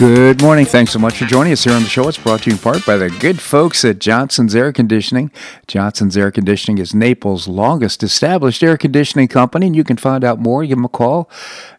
Good morning. Thanks so much for joining us here on the show. It's brought to you in part by the good folks at Johnson's Air Conditioning. Johnson's Air Conditioning is Naples' longest established air conditioning company, and you can find out more. Give them a call.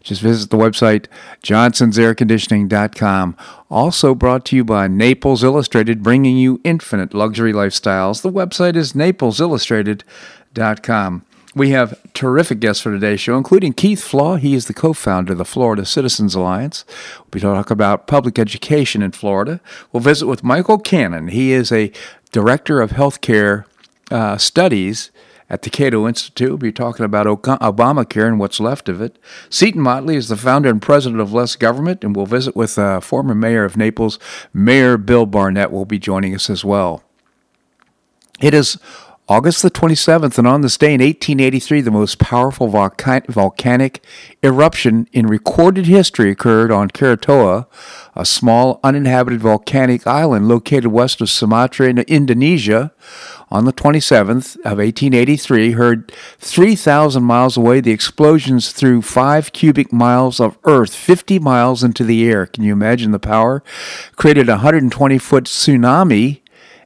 Just visit the website johnsonsairconditioning.com. Also brought to you by Naples Illustrated, bringing you infinite luxury lifestyles. The website is naplesillustrated.com. We have terrific guests for today's show, including Keith Flaugh. He is the co founder of the Florida Citizens Alliance. We'll talk about public education in Florida. We'll visit with Michael Cannon. He is a director of healthcare uh, studies at the Cato Institute. We'll be talking about Obamacare and what's left of it. Seton Motley is the founder and president of Less Government, and we'll visit with uh, former mayor of Naples, Mayor Bill Barnett, will be joining us as well. It is August the 27th, and on this day in 1883, the most powerful volcanic eruption in recorded history occurred on Krakatoa, a small uninhabited volcanic island located west of Sumatra in Indonesia. On the 27th of 1883, heard 3,000 miles away, the explosions threw 5 cubic miles of earth 50 miles into the air. Can you imagine the power? Created a 120 foot tsunami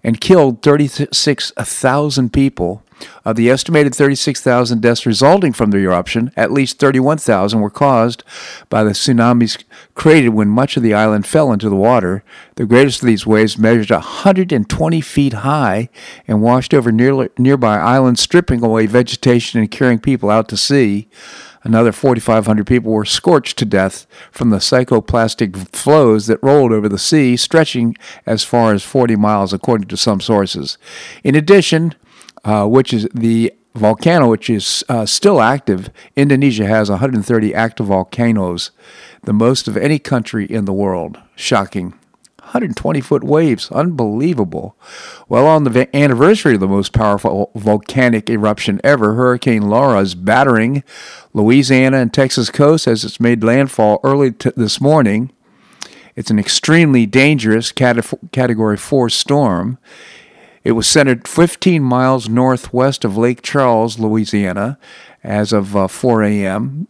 and killed 36,000 people. Of the estimated 36,000 deaths resulting from the eruption, at least 31,000 were caused by the tsunamis created when much of the island fell into the water. The greatest of these waves measured 120 feet high and washed over near, nearby islands, stripping away vegetation and carrying people out to sea. Another 4,500 people were scorched to death from the pyroclastic flows that rolled over the sea, stretching as far as 40 miles, according to some sources. In addition, uh, which is the volcano, which is uh, still active, Indonesia has 130 active volcanoes, the most of any country in the world. Shocking. 120 foot waves. Unbelievable. Well, on the anniversary of the most powerful volcanic eruption ever, Hurricane Laura is battering Louisiana and Texas coast as it's made landfall early t- this morning. It's an extremely dangerous cat- Category 4 storm. It was centered 15 miles northwest of Lake Charles, Louisiana, as of uh, 4 a.m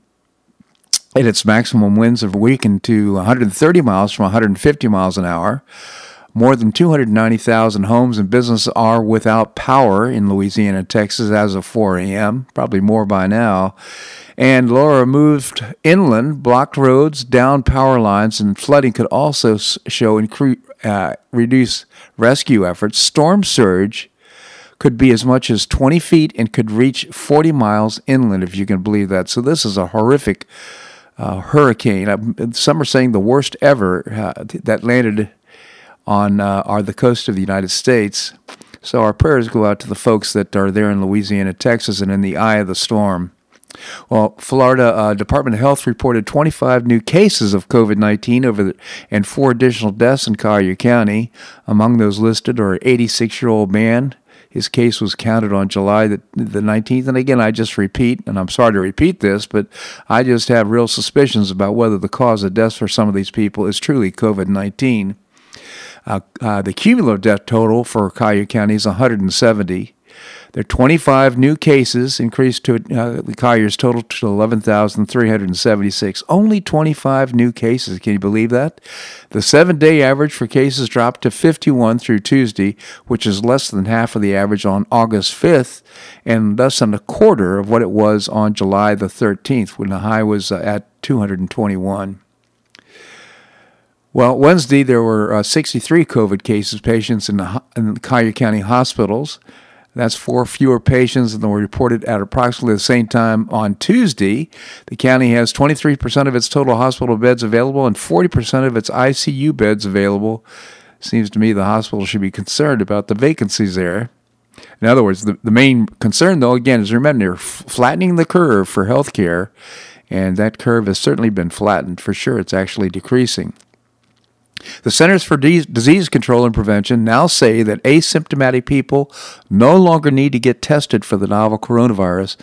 and its maximum winds have weakened to 130 miles from 150 miles an hour. More than 290,000 homes and businesses are without power in Louisiana Texas as of 4 a.m., probably more by now. And Laura moved inland, blocked roads, down power lines, and flooding could also show incre- uh, reduce rescue efforts. Storm surge could be as much as 20 feet and could reach 40 miles inland, if you can believe that. So this is a horrific uh, hurricane. Uh, some are saying the worst ever uh, that landed on uh, are the coast of the United States. So our prayers go out to the folks that are there in Louisiana, Texas, and in the eye of the storm. Well, Florida uh, Department of Health reported 25 new cases of COVID-19 over the, and four additional deaths in Collier County. Among those listed are an 86-year-old man his case was counted on July the, the 19th. And again, I just repeat, and I'm sorry to repeat this, but I just have real suspicions about whether the cause of death for some of these people is truly COVID 19. Uh, uh, the cumulative death total for Collier County is 170. There are 25 new cases, increased to uh, the Collier's total to 11,376. Only 25 new cases. Can you believe that? The seven day average for cases dropped to 51 through Tuesday, which is less than half of the average on August 5th, and less than a quarter of what it was on July the 13th, when the high was uh, at 221. Well, Wednesday there were uh, 63 COVID cases, patients in the, in the Collier County hospitals. That's four fewer patients than were reported at approximately the same time on Tuesday. The county has 23% of its total hospital beds available and 40% of its ICU beds available. Seems to me the hospital should be concerned about the vacancies there. In other words, the, the main concern, though, again, is remember, flattening the curve for healthcare, and that curve has certainly been flattened. For sure, it's actually decreasing. The Centers for Disease Control and Prevention now say that asymptomatic people no longer need to get tested for the novel coronavirus.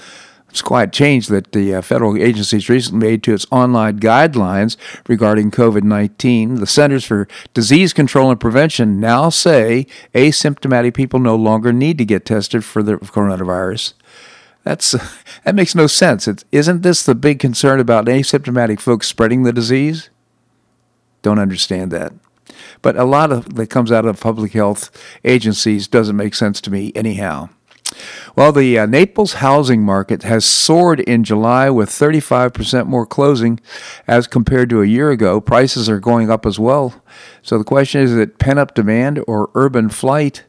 It's quite a change that the uh, federal agencies recently made to its online guidelines regarding COVID 19. The Centers for Disease Control and Prevention now say asymptomatic people no longer need to get tested for the coronavirus. That's that makes no sense. It's, isn't this the big concern about asymptomatic folks spreading the disease? Don't understand that. But a lot of that comes out of public health agencies doesn't make sense to me anyhow. Well, the uh, Naples housing market has soared in July with 35% more closing as compared to a year ago. Prices are going up as well. So the question is, is it pent up demand or urban flight?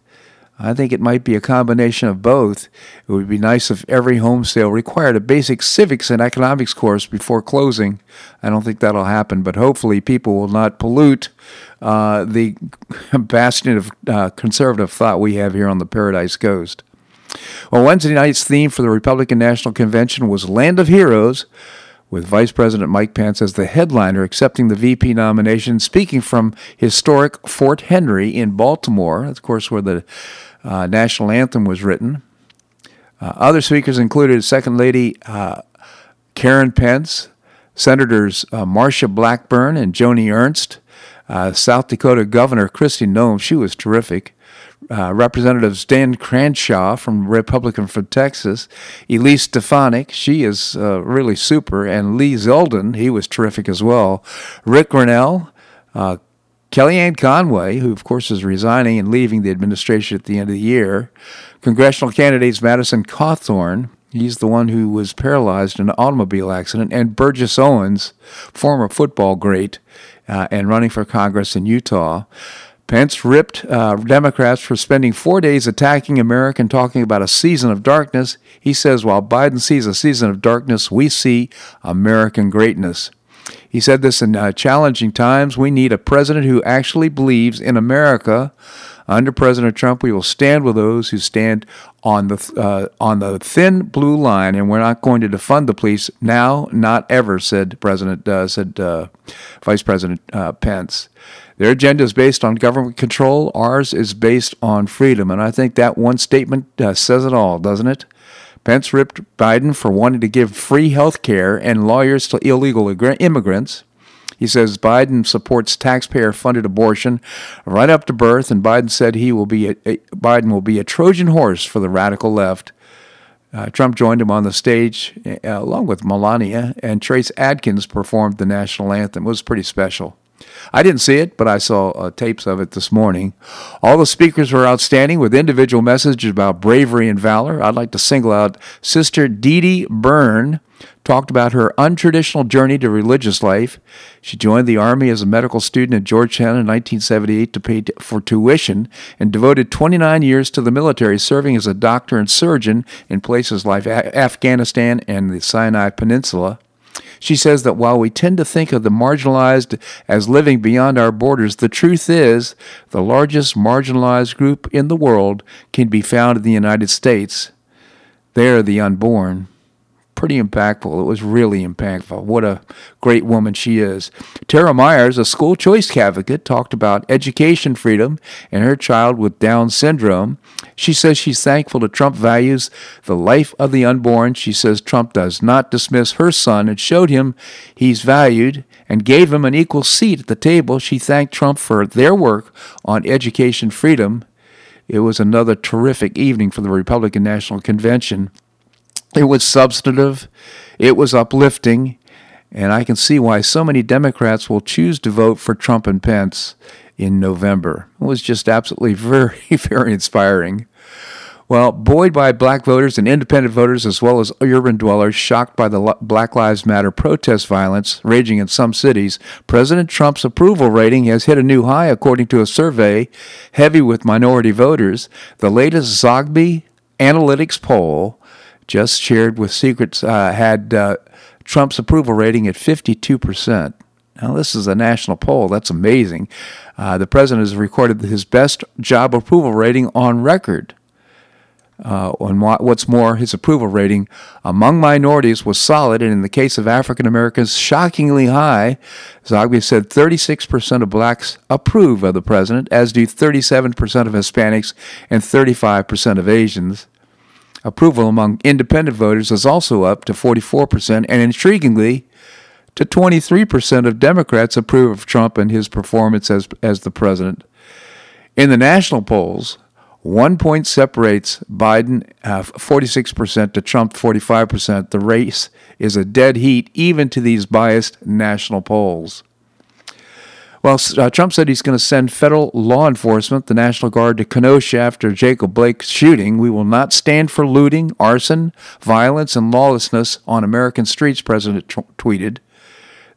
I think it might be a combination of both. It would be nice if every home sale required a basic civics and economics course before closing. I don't think that'll happen, but hopefully people will not pollute uh, the bastion of uh, conservative thought we have here on the Paradise Coast. Well, Wednesday night's theme for the Republican National Convention was Land of Heroes, with Vice President Mike Pence as the headliner accepting the VP nomination, speaking from historic Fort Henry in Baltimore. That's, of course, where the uh, national anthem was written. Uh, other speakers included Second Lady uh, Karen Pence, Senators uh, Marsha Blackburn and Joni Ernst, uh, South Dakota Governor Kristi Noem. She was terrific uh, Representatives Dan Crenshaw from Republican from Texas, Elise Stefanik, she is uh, really super, and Lee Zeldin, he was terrific as well. Rick Grenell, uh, Kellyanne Conway, who of course is resigning and leaving the administration at the end of the year. Congressional candidates Madison Cawthorn, he's the one who was paralyzed in an automobile accident, and Burgess Owens, former football great uh, and running for Congress in Utah. Pence ripped uh, Democrats for spending four days attacking America and talking about a season of darkness. He says, while Biden sees a season of darkness, we see American greatness. He said this in uh, challenging times. We need a president who actually believes in America. Under President Trump, we will stand with those who stand on the uh, on the thin blue line, and we're not going to defund the police now, not ever," said President uh, said uh, Vice President uh, Pence. Their agenda is based on government control. Ours is based on freedom. And I think that one statement uh, says it all, doesn't it? Pence ripped Biden for wanting to give free health care and lawyers to illegal immigrants. He says Biden supports taxpayer-funded abortion right up to birth, and Biden said he will be a, a Biden will be a Trojan horse for the radical left. Uh, Trump joined him on the stage uh, along with Melania, and Trace Adkins performed the national anthem. It was pretty special. I didn't see it, but I saw uh, tapes of it this morning. All the speakers were outstanding with individual messages about bravery and valor. I'd like to single out Sister Dede Byrne, talked about her untraditional journey to religious life. She joined the Army as a medical student at Georgetown in 1978 to pay t- for tuition and devoted 29 years to the military, serving as a doctor and surgeon in places like a- Afghanistan and the Sinai Peninsula. She says that while we tend to think of the marginalized as living beyond our borders, the truth is the largest marginalized group in the world can be found in the United States. They are the unborn pretty impactful. It was really impactful. What a great woman she is. Tera Myers, a school choice advocate, talked about education freedom and her child with Down syndrome. She says she's thankful to Trump values the life of the unborn. She says Trump does not dismiss her son and showed him he's valued and gave him an equal seat at the table. She thanked Trump for their work on education freedom. It was another terrific evening for the Republican National Convention. It was substantive, it was uplifting, and I can see why so many Democrats will choose to vote for Trump and Pence in November. It was just absolutely very, very inspiring. Well, buoyed by black voters and independent voters, as well as urban dwellers shocked by the Black Lives Matter protest violence raging in some cities, President Trump's approval rating has hit a new high, according to a survey heavy with minority voters. The latest Zogby Analytics poll just shared with Secrets uh, had uh, Trump's approval rating at 52%. Now, this is a national poll. That's amazing. Uh, the president has recorded his best job approval rating on record. Uh, and what's more, his approval rating among minorities was solid, and in the case of African Americans, shockingly high. Zogby said 36% of blacks approve of the president, as do 37% of Hispanics and 35% of Asians. Approval among independent voters is also up to 44%, and intriguingly, to 23% of Democrats approve of Trump and his performance as, as the president. In the national polls, one point separates Biden uh, 46% to Trump 45%. The race is a dead heat, even to these biased national polls. Well, uh, Trump said he's going to send federal law enforcement, the National Guard, to Kenosha after Jacob Blake's shooting. We will not stand for looting, arson, violence, and lawlessness on American streets, President tweeted.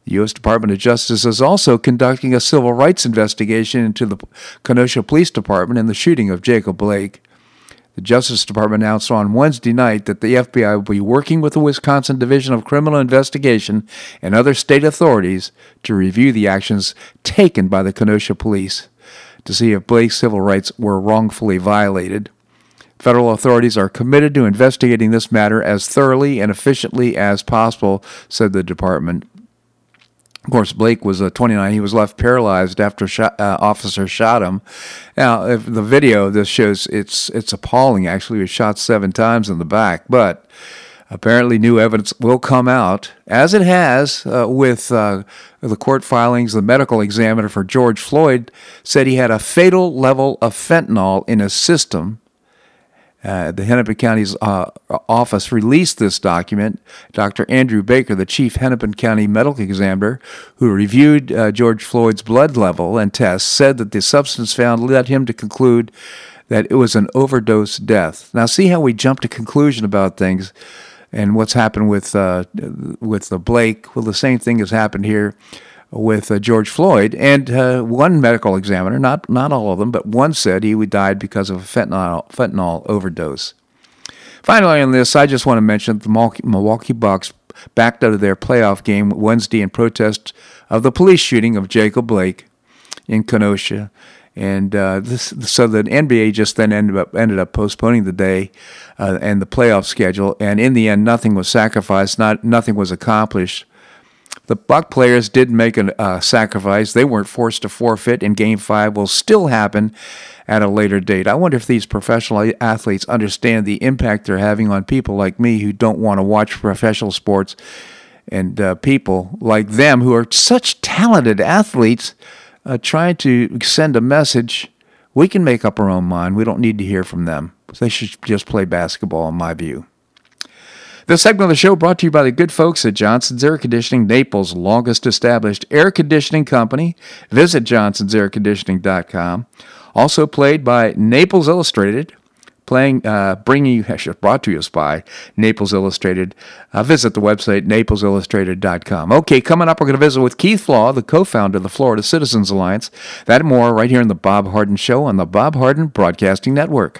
The U.S. Department of Justice is also conducting a civil rights investigation into the Kenosha Police Department and the shooting of Jacob Blake. The Justice Department announced on Wednesday night that the FBI will be working with the Wisconsin Division of Criminal Investigation and other state authorities to review the actions taken by the Kenosha police to see if Blake's civil rights were wrongfully violated. Federal authorities are committed to investigating this matter as thoroughly and efficiently as possible, said the department. Of course, Blake was uh, 29. He was left paralyzed after shot, uh, officer shot him. Now, if the video this shows it's it's appalling. Actually, he was shot seven times in the back, but apparently new evidence will come out, as it has uh, with uh, the court filings. The medical examiner for George Floyd said he had a fatal level of fentanyl in his system uh, the Hennepin County's uh, office released this document. Dr. Andrew Baker, the chief Hennepin County medical examiner who reviewed uh, George Floyd's blood level and tests, said that the substance found led him to conclude that it was an overdose death. Now, see how we jump to conclusion about things and what's happened with uh, with the Blake. Well, the same thing has happened here with uh, George Floyd, and uh, one medical examiner, not not all of them, but one said he died because of a fentanyl fentanyl overdose. Finally, on this, I just want to mention the Milwaukee Bucks backed out of their playoff game Wednesday in protest of the police shooting of Jacob Blake in Kenosha. And uh, this, so the NBA just then ended up ended up postponing the day uh, and the playoff schedule. And in the end, nothing was sacrificed. Not nothing was accomplished. The Buck players did make a uh, sacrifice. They weren't forced to forfeit, and Game 5 will still happen at a later date. I wonder if these professional athletes understand the impact they're having on people like me who don't want to watch professional sports and uh, people like them who are such talented athletes uh, trying to send a message. We can make up our own mind. We don't need to hear from them. They should just play basketball, in my view. This segment of the show brought to you by the good folks at Johnson's Air Conditioning, Naples' longest established air conditioning company. Visit johnsonsairconditioning.com. Also played by Naples Illustrated, playing, uh, bringing you, actually brought to you by Naples Illustrated. Uh, visit the website, naplesillustrated.com. Okay, coming up, we're going to visit with Keith Flaugh, the co-founder of the Florida Citizens Alliance. That and more right here in the Bob Harden Show on the Bob Harden Broadcasting Network.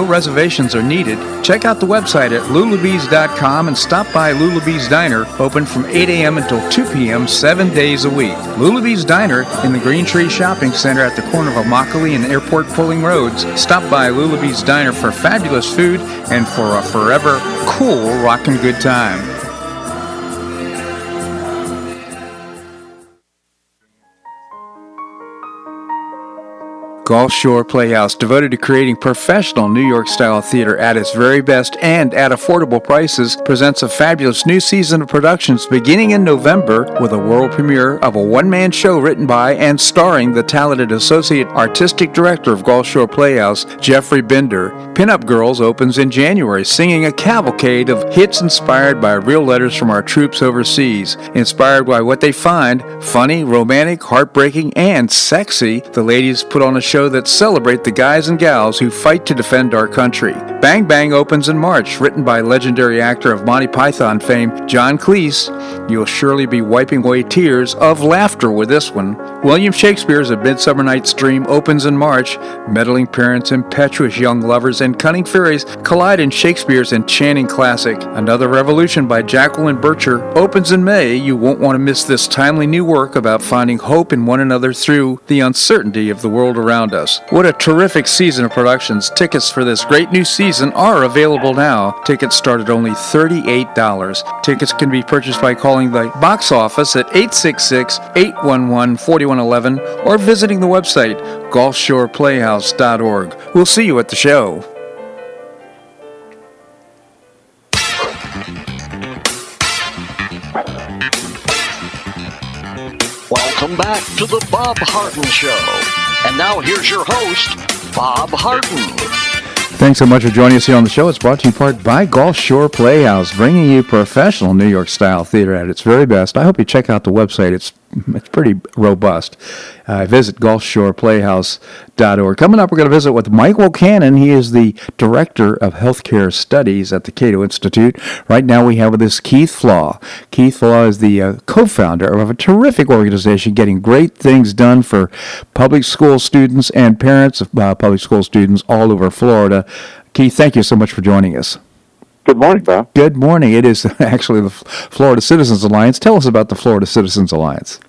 reservations are needed. Check out the website at lulabees.com and stop by Lulabee's Diner, open from 8 a.m. until 2 p.m. seven days a week. Lulabee's Diner in the Green Tree Shopping Center at the corner of Immokalee and Airport Pulling Roads. Stop by Lulabee's Diner for fabulous food and for a forever cool rockin' good time. Gulf Shore Playhouse, devoted to creating professional New York style theater at its very best and at affordable prices, presents a fabulous new season of productions beginning in November with a world premiere of a one man show written by and starring the talented Associate Artistic Director of Gulf Shore Playhouse, Jeffrey Bender. Pinup Girls opens in January, singing a cavalcade of hits inspired by real letters from our troops overseas. Inspired by what they find funny, romantic, heartbreaking, and sexy, the ladies put on a show that celebrate the guys and gals who fight to defend our country. Bang Bang opens in March, written by legendary actor of Monty Python fame John Cleese. You'll surely be wiping away tears of laughter with this one. William Shakespeare's A Midsummer Night's Dream opens in March. Meddling parents, impetuous young lovers, and cunning fairies collide in Shakespeare's enchanting classic. Another Revolution by Jacqueline Bircher opens in May. You won't want to miss this timely new work about finding hope in one another through the uncertainty of the world around around us. What a terrific season of productions. Tickets for this great new season are available now. Tickets start at only $38. Tickets can be purchased by calling the box office at 866 811 4111 or visiting the website gulfshoreplayhouse.org. We'll see you at the show. Welcome back to the Bob Harden Show. And now here's your host, Bob Harden. Thanks so much for joining us here on the show. It's brought to you part by Gulf Shore Playhouse, bringing you professional New York style theater at its very best. I hope you check out the website. It's it's pretty robust. Uh, visit GulfShorePlayhouse.org. Coming up, we're going to visit with Michael Cannon. He is the Director of Healthcare Studies at the Cato Institute. Right now, we have with us Keith Flaugh. Keith Flaugh is the uh, co-founder of a terrific organization getting great things done for public school students and parents of uh, public school students all over Florida. Keith, thank you so much for joining us. Good morning, Bob. Good morning. It is actually the Florida Citizens Alliance. Tell us about the Florida Citizens Alliance.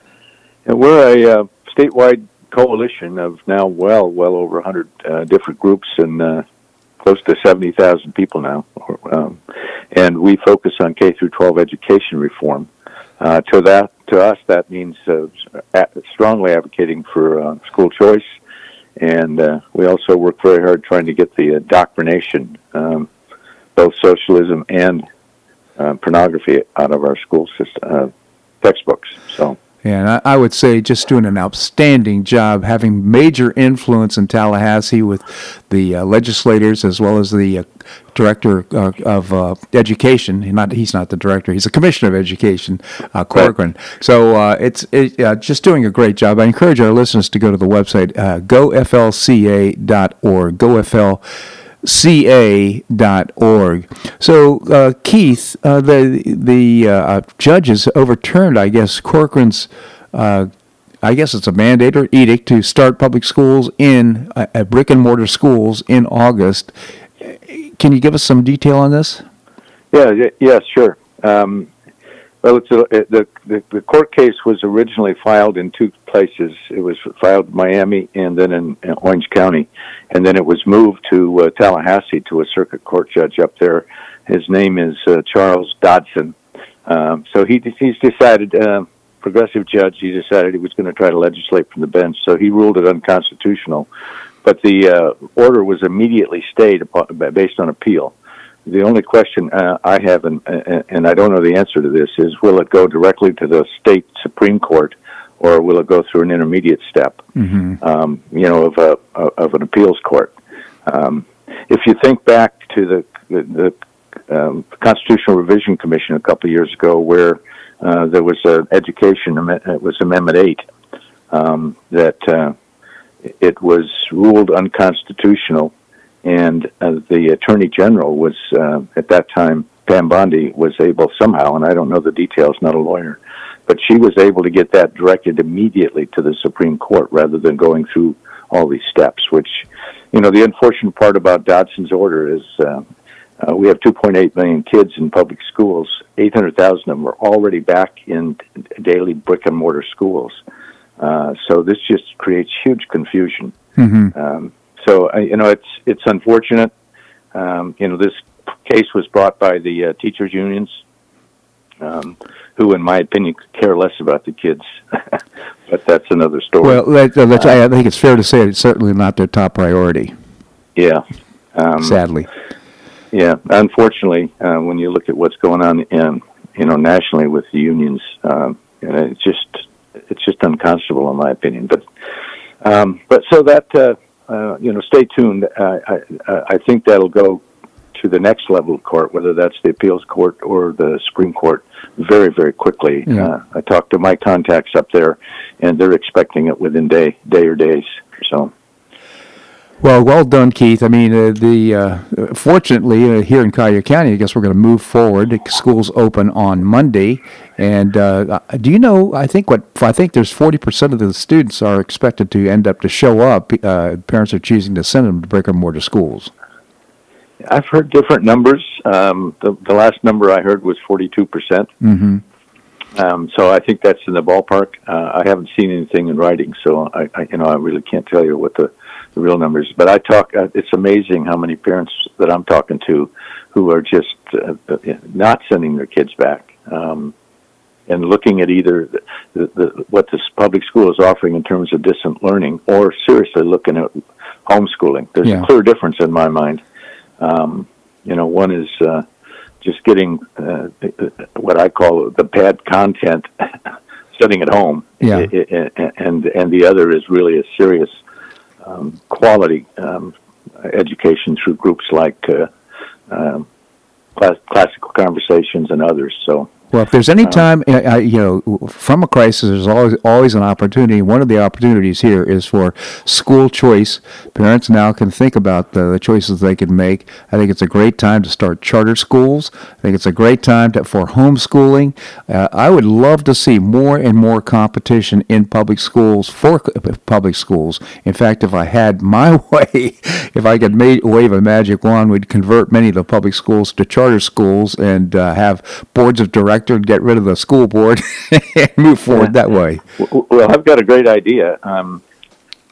Yeah, we're a uh, statewide coalition of now well, well over 100 uh, different groups and uh, close to 70,000 people now. Um, and we focus on K through 12 education reform. Uh, to that, to us, that means uh, strongly advocating for uh, school choice, and we also work very hard trying to get the indoctrination um, both socialism and uh, pornography out of our school system uh, textbooks. So. Yeah, and I, I, would say just doing an outstanding job, having major influence in Tallahassee with the uh, legislators as well as the uh, director uh, of uh, education. Not he's not the director; he's the commissioner of education, uh, Corcoran. Right. So uh, it's it, just doing a great job. I encourage our listeners to go to the website goflca.org. Gofl ca.org. So, uh, Keith, uh, the the uh, judges overturned, I guess, Corcoran's. Uh, I guess it's a mandate or edict to start public schools in uh, brick and mortar schools in August. Can you give us some detail on this? Yeah, yes, sure. Um, well, it's a, it, the, the the court case was originally filed in two places. It was filed in Miami and then in, in Orange County, and then it was moved to uh, Tallahassee to a circuit court judge up there. His name is uh, Charles Dodson. Um, so he he's decided, uh, progressive judge. He decided he was going to try to legislate from the bench. So he ruled it unconstitutional, but the uh, order was immediately stayed upon, based on appeal the only question uh, I have, and, and I don't know the answer to this, is will it go directly to the state supreme court, or will it go through an intermediate step, mm-hmm. um, you know, of a of an appeals court? Um, if you think back to the the, the um, Constitutional Revision Commission a couple of years ago, where uh, there was an education it was Amendment Eight um, that uh, it was ruled unconstitutional and uh, the attorney general was uh, at that time Pam Bondi was able somehow, and I don't know the details, not a lawyer, but she was able to get that directed immediately to the Supreme Court rather than going through all these steps. Which, you know, the unfortunate part about Dodson's order is uh, uh, we have 2.8 million kids in public schools. 800,000 of them are already back in daily brick and mortar schools. Uh, so this just creates huge confusion. Mm-hmm. Um, so you know it's it's unfortunate. Um, you know this case was brought by the uh, teachers unions. Um, who, in my opinion, could care less about the kids. but that's another story. Well, that, that's, I think it's fair to say it's certainly not their top priority. Yeah. Um, sadly. Yeah. Unfortunately, uh, when you look at what's going on in you know nationally with the unions, um, it's just it's just unconscionable in my opinion. But um, but so that uh, uh, you know, stay tuned. Uh, I I think that'll go to the next level of court, whether that's the appeals court or the Supreme Court, very, very quickly. Yeah. Uh, I talked to my contacts up there, and they're expecting it within day, day or days. So. Well, well done, Keith. I mean, uh, the uh, fortunately uh, here in Collier County, I guess we're going to move forward. Schools open on Monday, and uh, do you know? I think what I think there's 40 percent of the students are expected to end up to show up. Uh, parents are choosing to send them to brick and mortar schools. I've heard different numbers. Um, the, the last number I heard was 42 percent. Mm-hmm. Um, so I think that's in the ballpark. Uh, I haven't seen anything in writing, so I, I, you know, I really can't tell you what the, the real numbers. But I talk. Uh, it's amazing how many parents that I'm talking to who are just uh, uh not sending their kids back. Um, and looking at either the, the, the, what this public school is offering in terms of distant learning, or seriously looking at homeschooling. There's yeah. a clear difference in my mind. Um, you know, one is uh, just getting uh, what I call the bad content, studying at home, yeah. and and the other is really a serious um, quality um, education through groups like uh, um, class, classical conversations and others. So well, if there's any time, uh, you know, from a crisis, there's always always an opportunity. One of the opportunities here is for school choice. Parents now can think about the, the choices they can make. I think it's a great time to start charter schools. I think it's a great time to, for homeschooling. Uh, I would love to see more and more competition in public schools for public schools. In fact, if I had my way, if I could ma- wave a magic wand, we'd convert many of the public schools to charter schools and uh, have boards of directors and get rid of the school board and move forward that way. Well, I've got a great idea. Um,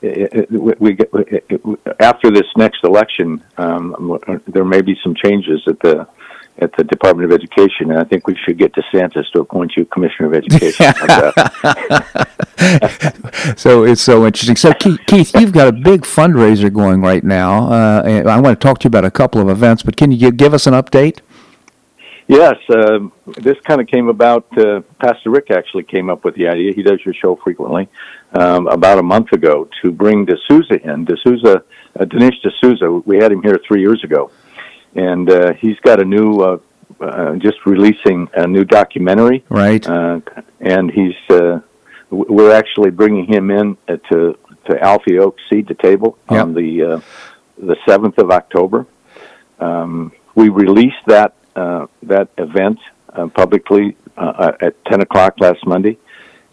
it, it, we get, it, after this next election, um, there may be some changes at the at the Department of Education, and I think we should get DeSantis to appoint you Commissioner of Education. so it's so interesting. So Keith, you've got a big fundraiser going right now, uh, and I want to talk to you about a couple of events. But can you give us an update? Yes, uh, this kind of came about. Uh, Pastor Rick actually came up with the idea. He does your show frequently. Um, about a month ago, to bring D'Souza in. D'Souza, uh, Dinesh D'Souza. We had him here three years ago, and uh, he's got a new, uh, uh, just releasing a new documentary. Right. Uh, and he's. Uh, we're actually bringing him in to to Alfie Oakes Seed to Table yep. on the uh, the seventh of October. Um, we released that uh, that event uh, publicly uh, at 10 o'clock last Monday.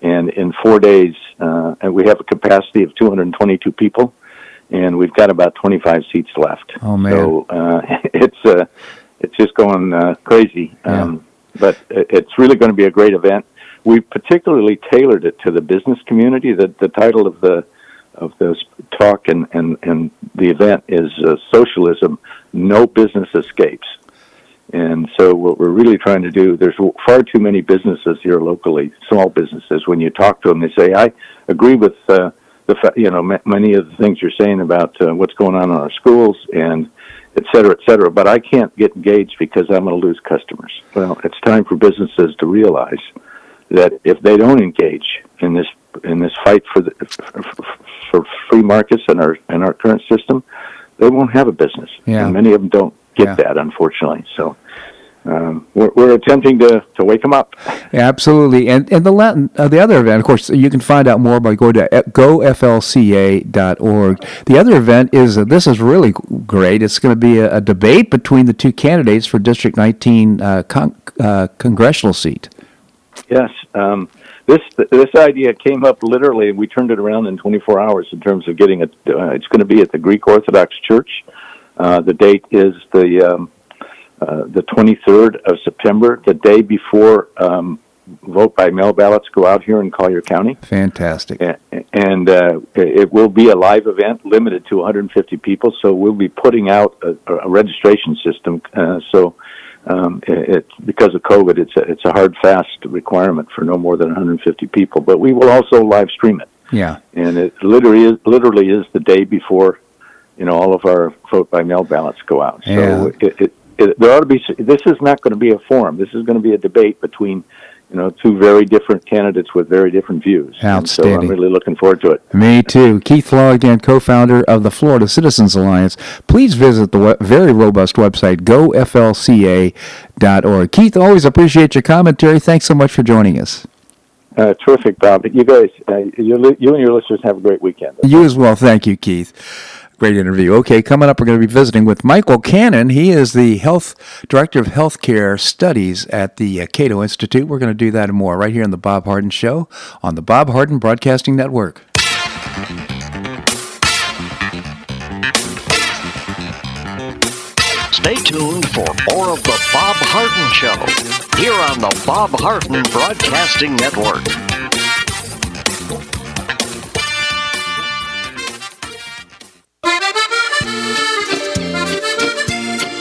And in four days, uh, and we have a capacity of 222 people, and we've got about 25 seats left. Oh man! So uh, it's uh, it's just going uh, crazy. Yeah. Um, but it's really going to be a great event. We particularly tailored it to the business community. The the title of the of this talk and and and the event is uh, socialism. No business escapes. And so what we're really trying to do, there's far too many businesses here locally, small businesses. When you talk to them, they say, I agree with uh, the, fa- you know, m- many of the things you're saying about uh, what's going on in our schools and et cetera, et cetera, but I can't get engaged because I'm going to lose customers. Well, it's time for businesses to realize that if they don't engage in this, in this fight for the, for free markets in our, in our current system, they won't have a business. Yeah. And many of them don't get yeah. that, unfortunately. So um, we're, we're, attempting to, to wake them up. Absolutely. And and the Latin, uh, the other event, of course, you can find out more by going to goflca.org. The other event is uh, this is really great. It's going to be a, a, debate between the two candidates for District 19 uh, con- uh, congressional seat. Yes. Um, this this idea came up literally. We turned it around in 24 hours in terms of getting it. Uh, it's going to be at the Greek Orthodox Church uh, the date is the um, uh, the 23rd of September, the day before um, vote by mail ballots go out here in Collier County. Fantastic. And uh, it will be a live event limited to 150 people, so we'll be putting out a, a registration system. Uh, so um, it, because of COVID, it's a, it's a hard fast requirement for no more than 150 people. But we will also live stream it. Yeah, and it literally is literally is the day before, you know, all of our vote by mail ballots go out. So Yeah. it, it, it, there ought to be. This is not going to be a forum. This is going to be a debate between, you know, two very different candidates with very different views. And so I'm really looking forward to it. Me too. Keith Flaugh, again, co founder of the Florida Citizens Alliance. Please visit the very robust website, goflca.org. Keith, always appreciate your commentary. Thanks so much for joining us. Uh, terrific, Bob. You guys, uh, you, you and your listeners have a great weekend. You as well. Thank you, Keith. Great interview. Okay, coming up, we're going to be visiting with Michael Cannon. He is the health director of healthcare studies at the uh, Cato Institute. We're going to do that and more right here on the Bob Harden Show on the Bob Harden Broadcasting Network. Stay tuned for more of the Bob Harden Show here on the Bob Harden Broadcasting Network.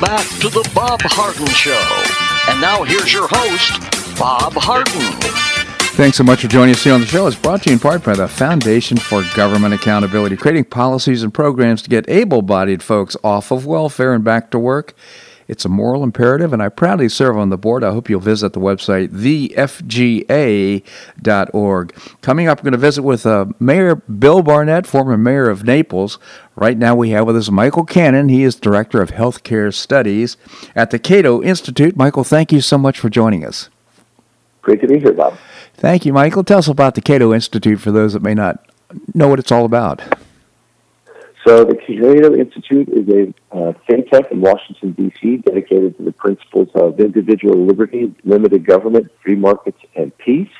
Back to the Bob Harden Show. And now here's your host, Bob Harden. Thanks so much for joining us here on the show. It's brought to you in part by the Foundation for Government Accountability, creating policies and programs to get able bodied folks off of welfare and back to work. It's a moral imperative, and I proudly serve on the board. I hope you'll visit the website, thefga.org. Coming up, we're going to visit with uh, Mayor Bill Barnett, former mayor of Naples. Right now, we have with us Michael Cannon. He is Director of Healthcare Studies at the Cato Institute. Michael, thank you so much for joining us. Great to be here, Bob. Thank you, Michael. Tell us about the Cato Institute for those that may not know what it's all about. So, the Cato Institute is a uh, think tank in Washington, D.C., dedicated to the principles of individual liberty, limited government, free markets, and peace.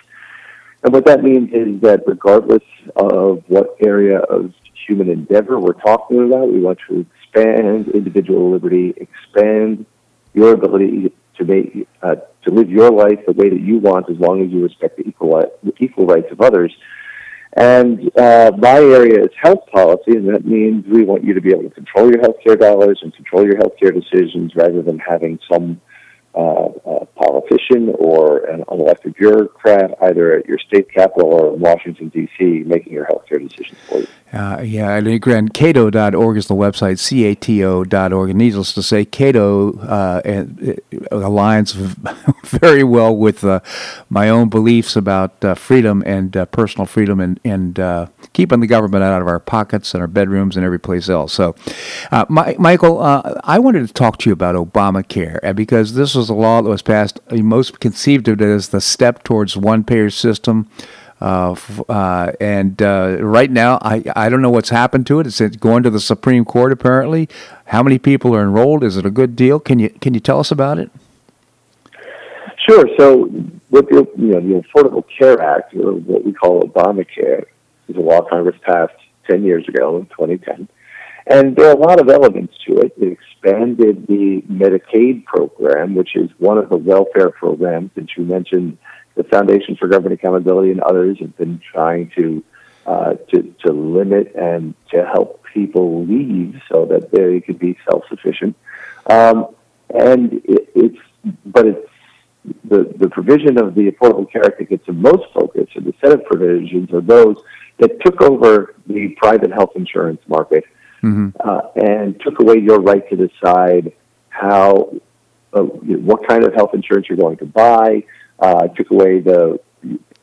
And what that means is that regardless of what area of human endeavor we're talking about, we want to expand individual liberty, expand your ability to make uh, to live your life the way that you want, as long as you respect the equal the equal rights of others. And uh, my area is health policy, and that means we want you to be able to control your healthcare dollars and control your healthcare decisions rather than having some uh, a politician or an unelected bureaucrat, either at your state capital or in Washington, D.C., making your healthcare decisions for you. Uh, yeah, and again, cato.org is the website, C-A-T-O.org. And needless to say, Cato uh, aligns very well with uh, my own beliefs about uh, freedom and uh, personal freedom and, and uh, keeping the government out of our pockets and our bedrooms and every place else. So, my, Michael, I wanted to talk to you about Obamacare because this was a law that was passed, most conceived of it as the step towards one-payer system uh, uh, and uh, right now, I, I don't know what's happened to it. It's going to the Supreme Court apparently. How many people are enrolled? Is it a good deal? Can you can you tell us about it? Sure. So, with the you know the Affordable Care Act, or what we call Obamacare, is a law Congress passed ten years ago in 2010, and there are a lot of elements to it. It expanded the Medicaid program, which is one of the welfare programs that you mentioned the Foundation for Government Accountability and others have been trying to uh, to, to limit and to help people leave so that they could be self sufficient. Um, and it, it's but it's the, the provision of the Affordable Care Act that gets the most focus, and the set of provisions are those that took over the private health insurance market mm-hmm. uh, and took away your right to decide how uh, what kind of health insurance you're going to buy, uh, took away the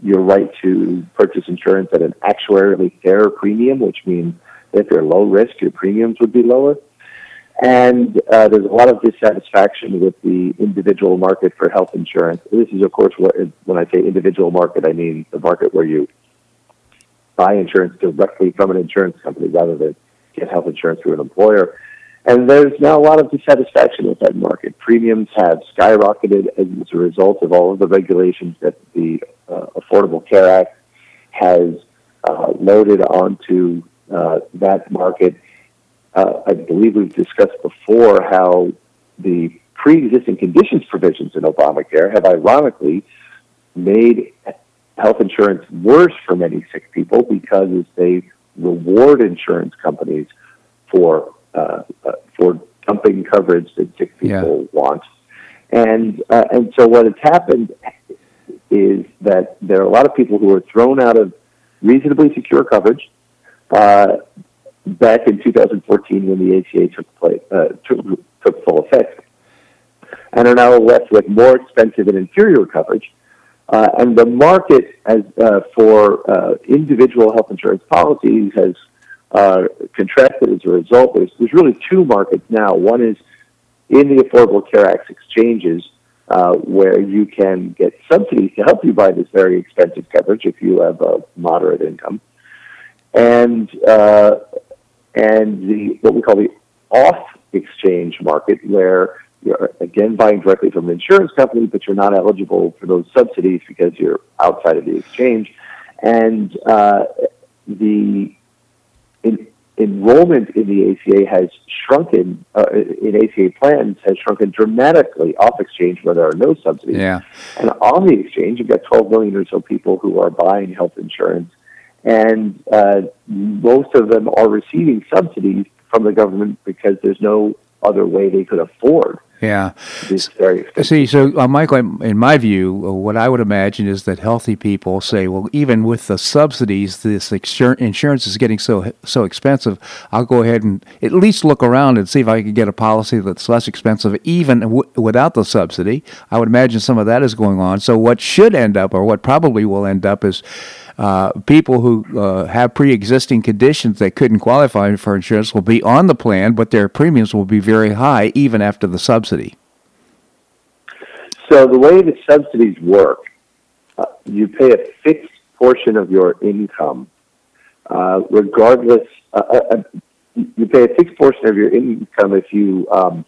your right to purchase insurance at an actuarially fair premium, which means if you're low risk, your premiums would be lower. And uh, there's a lot of dissatisfaction with the individual market for health insurance. This is, of course, what, when I say individual market, I mean the market where you buy insurance directly from an insurance company rather than get health insurance through an employer. And there's now a lot of dissatisfaction with that market. Premiums have skyrocketed as a result of all of the regulations that the uh, Affordable Care Act has uh, loaded onto uh, that market. Uh, I believe we've discussed before how the pre-existing conditions provisions in Obamacare have ironically made health insurance worse for many sick people because they reward insurance companies for uh, uh, for dumping coverage that sick people yeah. want. And uh, and so what has happened is that there are a lot of people who are thrown out of reasonably secure coverage uh, back in 2014 when the ACA took place uh, took, took full effect, and are now left with more expensive and inferior coverage. Uh, and the market as, uh, for uh, individual health insurance policies has uh, contracted as a result. There's, there's really two markets now. One is in the Affordable Care Act exchanges, uh, where you can get subsidies to help you buy this very expensive coverage if you have a moderate income, and uh, and the what we call the off exchange market, where you're again buying directly from an insurance company, but you're not eligible for those subsidies because you're outside of the exchange, and uh, the in, enrollment in the ACA has shrunken, uh, in ACA plans has shrunken dramatically off exchange where there are no subsidies. Yeah. And on the exchange, you've got 12 million or so people who are buying health insurance, and uh, most of them are receiving subsidies from the government because there's no other way they could afford yeah. See, so uh, Michael, in my view, uh, what I would imagine is that healthy people say, well, even with the subsidies, this insurance is getting so so expensive. I'll go ahead and at least look around and see if I can get a policy that's less expensive, even w- without the subsidy. I would imagine some of that is going on. So what should end up, or what probably will end up, is uh, people who uh, have pre-existing conditions that couldn't qualify for insurance will be on the plan, but their premiums will be very high even after the subsidy. So the way the subsidies work, uh, you pay a fixed portion of your income, uh, regardless. Uh, you pay a fixed portion of your income if you um,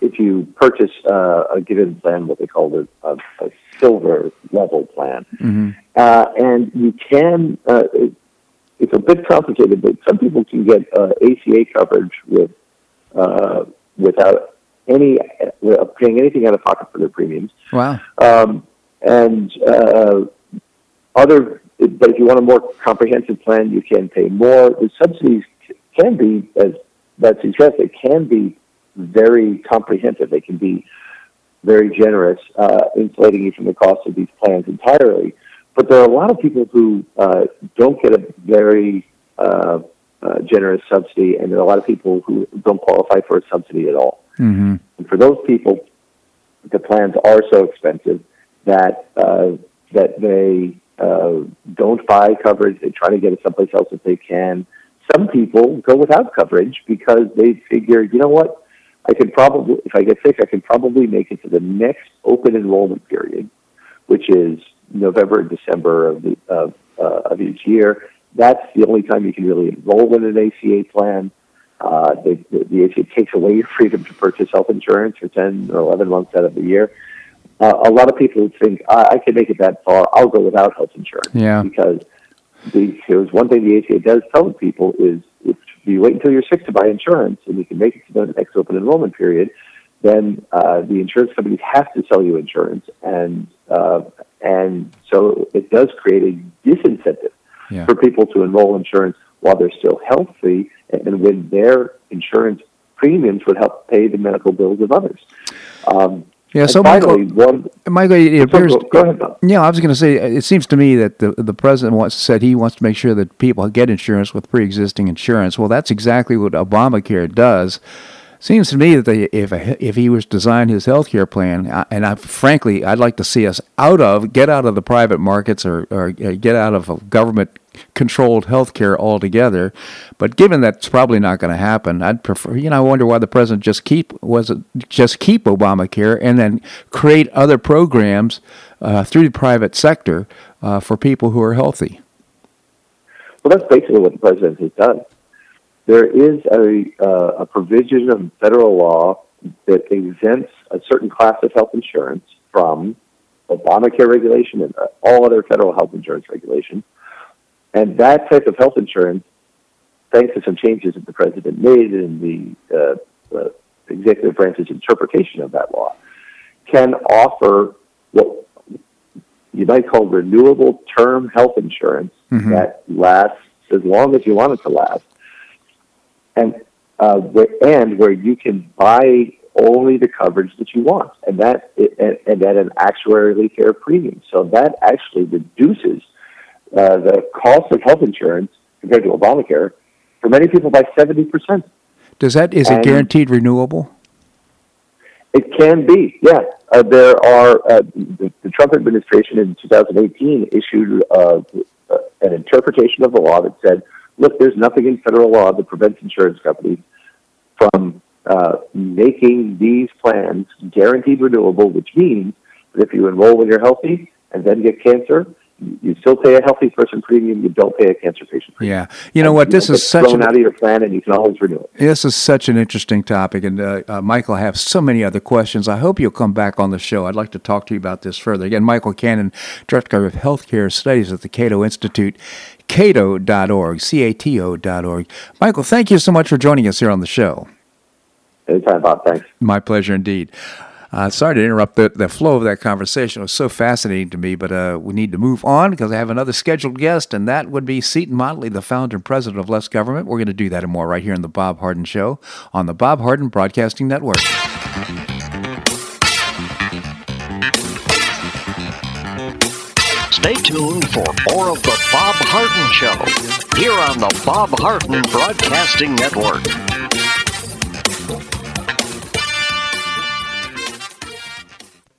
if you purchase a given plan, what they call a, a silver level plan, mm-hmm. uh, and you can. Uh, it, it's a bit complicated, but some people can get uh, ACA coverage with uh, without any uh, paying anything out of pocket for their premiums. Wow. Um, and uh, other, but if you want a more comprehensive plan, you can pay more. The subsidies can be, as that suggests, it can be very comprehensive. They can be very generous, uh, insulating you from the cost of these plans entirely. But there are a lot of people who uh, don't get a very uh, uh, generous subsidy, and there are a lot of people who don't qualify for a subsidy at all. Mm-hmm. And for those people, the plans are so expensive that uh, that they uh, don't buy coverage. They try to get it someplace else if they can. Some people go without coverage because they figure, you know what, I can probably, if I get sick, I can probably make it to the next open enrollment period, which is November and December of the of, uh, of each year. That's the only time you can really enroll in an ACA plan. Uh, the, the, the ACA takes away your freedom to purchase health insurance for 10 or 11 months out of the year. Uh, a lot of people would think, I, I can make it that far, I'll go without health insurance. Yeah. Because because one thing the ACA does tell people is you wait until you're sick to buy insurance and you can make it to the next open enrollment period, then uh, the insurance companies have to sell you insurance, and uh, and so it does create a disincentive Yeah. for people to enroll insurance while they're still healthy, and, and when their insurance premiums would help pay the medical bills of others. Um, Yeah, and so finally, Michael, one Michael, it appears. go, go ahead. Bob. Yeah, I was going to say, it seems to me that the the president wants said he wants to make sure that people get insurance with pre-existing insurance. Well, that's exactly what Obamacare does. Seems to me that they, if if he was to design his health care plan, and I, frankly, I'd like to see us out of get out of the private markets or, or uh, get out of a government controlled health care altogether. But given that's probably not going to happen, I'd prefer. You know, I wonder why the president just keep was it just keep Obamacare and then create other programs uh, through the private sector uh, for people who are healthy. Well, that's basically what the president has done. There is a, uh, a provision of federal law that exempts a certain class of health insurance from Obamacare regulation and uh, all other federal health insurance regulation. And that type of health insurance, thanks to some changes that the president made in the uh, uh, executive branch's interpretation of that law, can offer what you might call renewable term health insurance Mhm. that lasts as long as you want it to last, and uh, where, and where you can buy only the coverage that you want, and that and, and at an actuarially fair premium. So that actually reduces uh, the cost of health insurance compared to Obamacare for many people by seventy percent. Does that is it guaranteed renewable? It can be, yeah. Uh, there are uh, the, the Trump administration in 2018 issued uh, uh, an interpretation of the law that said, "Look, there's nothing in federal law that prevents insurance companies from uh, making these plans guaranteed renewable, which means that if you enroll when you're healthy and then get cancer, you still pay a healthy person premium. You don't pay a cancer patient premium. Yeah. You know what? This It's is such thrown an out of your plan, and you can always renew it. This is such an interesting topic, and uh, uh, Michael, I have so many other questions. I hope you'll come back on the show. I'd like to talk to you about this further. Again, Michael Cannon, Director of Healthcare Studies at the Cato Institute, cato.org, C-A-T-O.org. Michael, thank you so much for joining us here on the show. Anytime, Bob. Thanks. My pleasure indeed. Uh, sorry to interrupt the, the flow of that conversation. It was so fascinating to me, but uh, we need to move on because I have another scheduled guest, and that would be Seton Motley, the founder and president of Less Government. We're going to do that and more right here on The Bob Harden Show on the Bob Harden Broadcasting Network. Stay tuned for more of The Bob Harden Show here on the Bob Harden Broadcasting Network.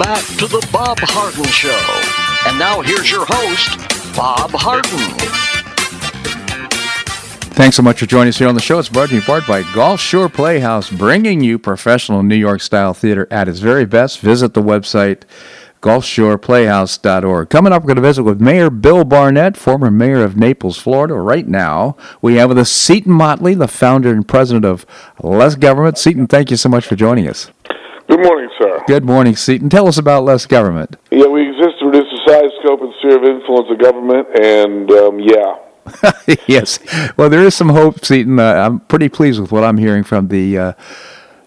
Back to the Bob Harden Show. And now here's your host, Bob Harden. Thanks so much for joining us here on the show. It's brought to you part by Gulf Shore Playhouse, bringing you professional New York style theater at its very best. Visit the website gulfshoreplayhouse.org. Coming up, we're going to visit with Mayor Bill Barnett, former mayor of Naples, Florida. Right now, we have with us Seton Motley, the founder and president of Less Government. Seton, thank you so much for joining us. Good morning, sir. Good morning, Seton. Tell us about Less Government. Yeah, we exist to reduce the size, scope, and sphere of influence of government, and um, yeah. yes. Well, there is some hope, Seton. Uh, I'm pretty pleased with what I'm hearing from the uh,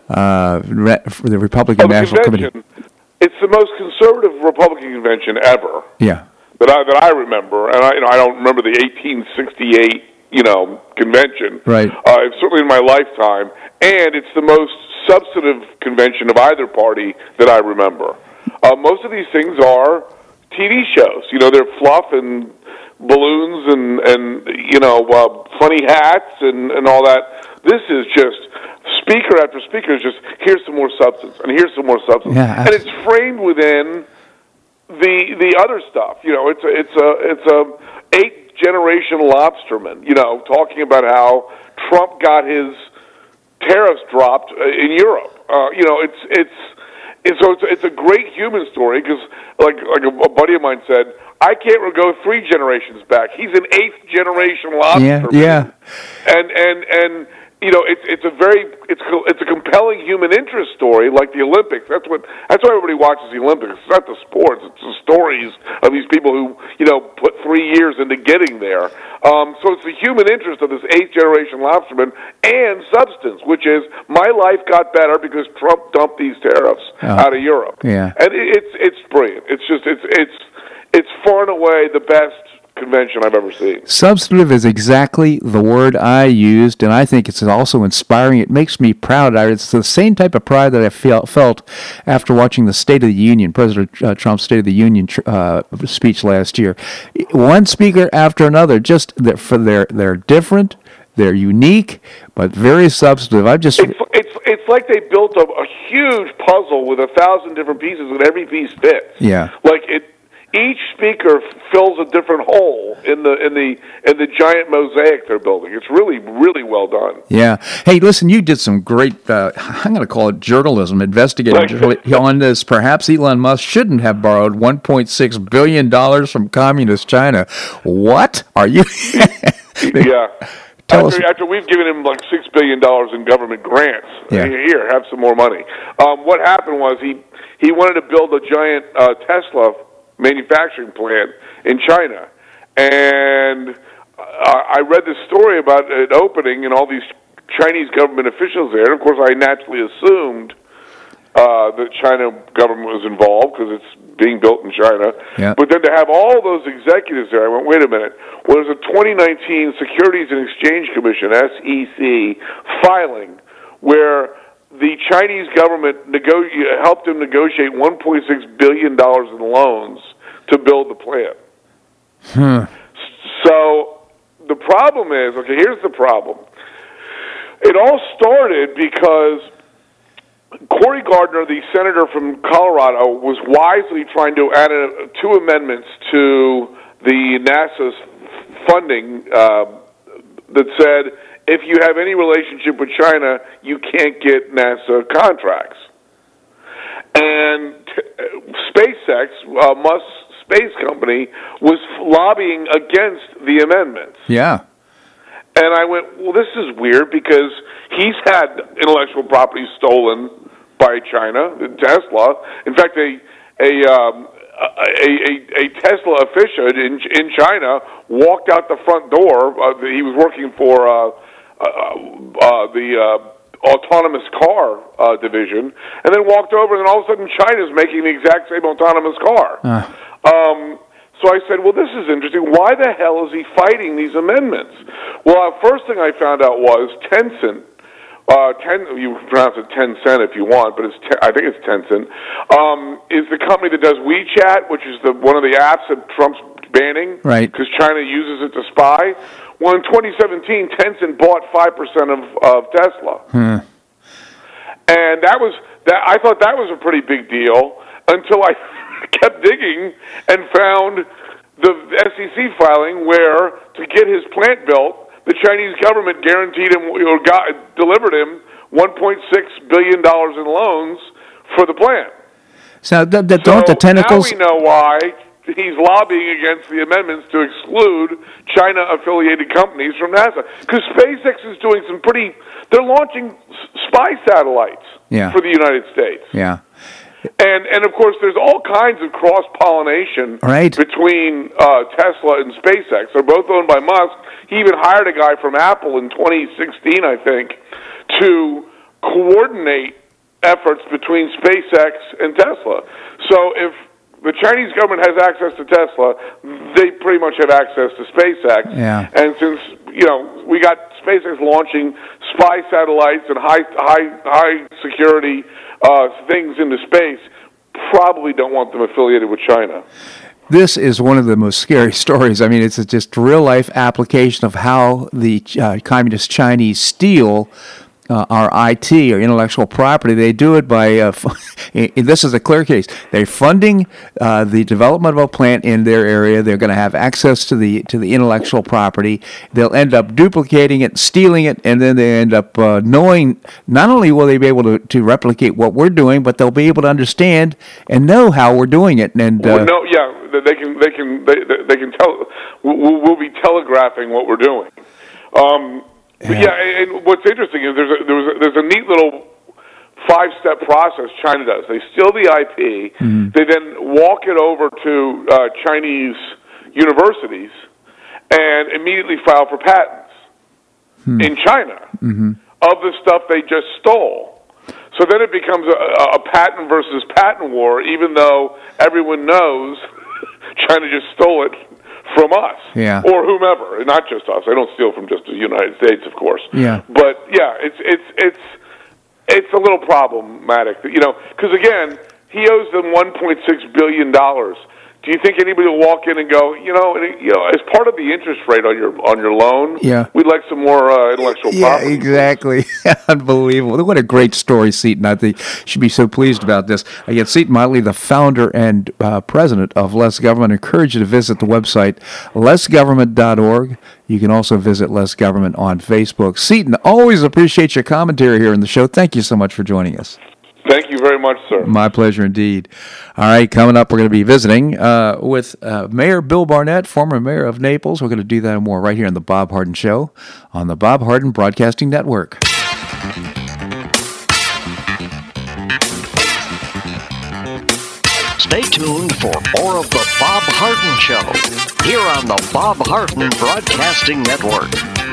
uh, re- the Republican Oh, the National convention. Committee. It's the most conservative Republican convention ever Yeah. that I that I remember, and I you know I don't remember the 1868 you know convention. Right. Uh, certainly in my lifetime, and it's the most substantive convention of either party that I remember. Uh, most of these things are TV shows. You know, they're fluff and balloons and and you know uh, funny hats and and all that. This is just speaker after speaker is just here's some more substance and here's some more substance, Yeah, and it's framed within the the other stuff. You know, it's a it's a it's a eight generation lobsterman. You know, talking about how Trump got his tariffs dropped uh, in Europe. Uh, you know, it's it's it's so it's, it's a great human story because like like a, a buddy of mine said. I can't go three generations back. He's an eighth generation lobsterman. Yeah, yeah. and and and you know it's it's a very it's it's a compelling human interest story like the Olympics. That's what that's why everybody watches the Olympics. It's not the sports; it's the stories of these people who you know put three years into getting there. Um, so it's the human interest of this eighth generation lobsterman and substance, which is my life got better because Trump dumped these tariffs Oh. out of Europe. Yeah. and it, it's it's brilliant. It's just it's it's it's far and away the best convention I've ever seen. Substantive is exactly the word I used, and I think it's also inspiring. It makes me proud. It's the same type of pride that I felt, felt after watching the State of the Union, President uh, Trump's State of the Union uh, speech last year. One speaker after another, just they're, for they're they're different, they're unique, but very substantive. I just It's it's it's like they built a, a huge puzzle with a thousand different pieces, and every piece fits. Yeah. Like it, each speaker fills a different hole in the in the in the giant mosaic they're building. It's really really well done. Yeah. Hey, listen, you did some great, uh, I'm going to call it journalism, investigative Right. journalism on this. Perhaps Elon Musk shouldn't have borrowed $1.6 billion from communist China. What? Are you? yeah. Tell after, us- after we've given him like six billion dollars in government grants, Yeah. here, have some more money. Um, what happened was he he wanted to build a giant uh, Tesla manufacturing plant in China, and uh, I read this story about it opening and all these Chinese government officials there. And of course, I naturally assumed uh, the China government was involved because it's being built in China. Yeah. But then to have all those executives there, I went, wait a minute. Well, there's a 2019 Securities and Exchange Commission (SEC) filing where the Chinese government nego- helped him negotiate 1.6 billion dollars in loans to build the plant. So the problem is, okay, here's the problem. It all started because Cory Gardner, the senator from Colorado, was wisely trying to add a, two amendments to the NASA's funding uh, that said if you have any relationship with China, you can't get NASA contracts. And SpaceX, uh, Musk's space company, was lobbying against the amendments. Yeah. And I went, well, this is weird because he's had intellectual property stolen by China, Tesla. In fact, a a um, a, a, a Tesla official in in China walked out the front door. Uh, he was working for uh, uh, uh, the uh, autonomous car uh, division, and then walked over, and then all of a sudden, China's making the exact same autonomous car. Uh. Um, so I said, "Well, this is interesting. Why the hell is he fighting these amendments?" Well, the first thing I found out was Tencent uh, ten, you pronounce it Tencent if you want, but it's ten, I think it's Tencent. Um, is the company that does WeChat, which is the one of the apps that Trump's banning, right? Because China uses it to spy. Well, in 2017, Tencent bought five percent of of Tesla, hmm. and that was that. I thought that was a pretty big deal until I kept digging and found the SEC filing where to get his plant built the Chinese government guaranteed him or got, delivered him 1.6 billion dollars in loans for the plant. So, th- th- don't the tentacles? Now we know why he's lobbying against the amendments to exclude China-affiliated companies from NASA because SpaceX is doing some pretty. They're launching spy satellites yeah. for the United States. Yeah. And and of course, there's all kinds of cross pollination right. between uh, Tesla and SpaceX. They're both owned by Musk. He even hired a guy from Apple in 2016, I think, to coordinate efforts between SpaceX and Tesla. So if the Chinese government has access to Tesla, they pretty much have access to SpaceX. Yeah. And since you know we got SpaceX launching spy satellites and high high high security uh, things into space, probably don't want them affiliated with China. This is one of the most scary stories. I mean, it's just real life application of how the uh, communist Chinese steal uh, our IT or intellectual property. They do it by, uh, this is a clear case. They're funding uh, the development of a plant in their area. They're going to have access to the to the intellectual property. They'll end up duplicating it, stealing it, and then they end up uh, knowing. Not only will they be able to, to replicate what we're doing, but they'll be able to understand and know how we're doing it. And well, no, yeah, they can they can they, they can tell. We'll, we'll be telegraphing what we're doing. Um, but yeah, and what's interesting is there's a, there's a, there's a neat little five step process China does. They steal the IP, mm-hmm. they then walk it over to uh, Chinese universities, and immediately file for patents hmm. in China mm-hmm. of the stuff they just stole. So then it becomes a, a patent versus patent war, even though everyone knows China just stole it from us yeah. or whomever, not just us. I don't steal from just the United States, of course. Yeah. But yeah, it's it's it's it's a little problematic, you know, because again, he owes them 1.6 billion dollars do you think anybody will walk in and go, you know, you know, as part of the interest rate on your on your loan, yeah, we'd like some more uh, intellectual yeah, property. exactly. Unbelievable. What a great story, Seton. I think you should be so pleased about this. Again, Seton Motley, the founder and uh, president of Less Government, I encourage you to visit the website lessgovernment.org. You can also visit Less Government on Facebook. Seton, always appreciate your commentary here in the show. Thank you so much for joining us. Thank you very much, sir. My pleasure indeed. All right, coming up, we're going to be visiting uh, with uh, Mayor Bill Barnett, former mayor of Naples. We're going to do that and more right here on The Bob Harden Show on the Bob Harden Broadcasting Network. Stay tuned for more of The Bob Harden Show here on the Bob Harden Broadcasting Network.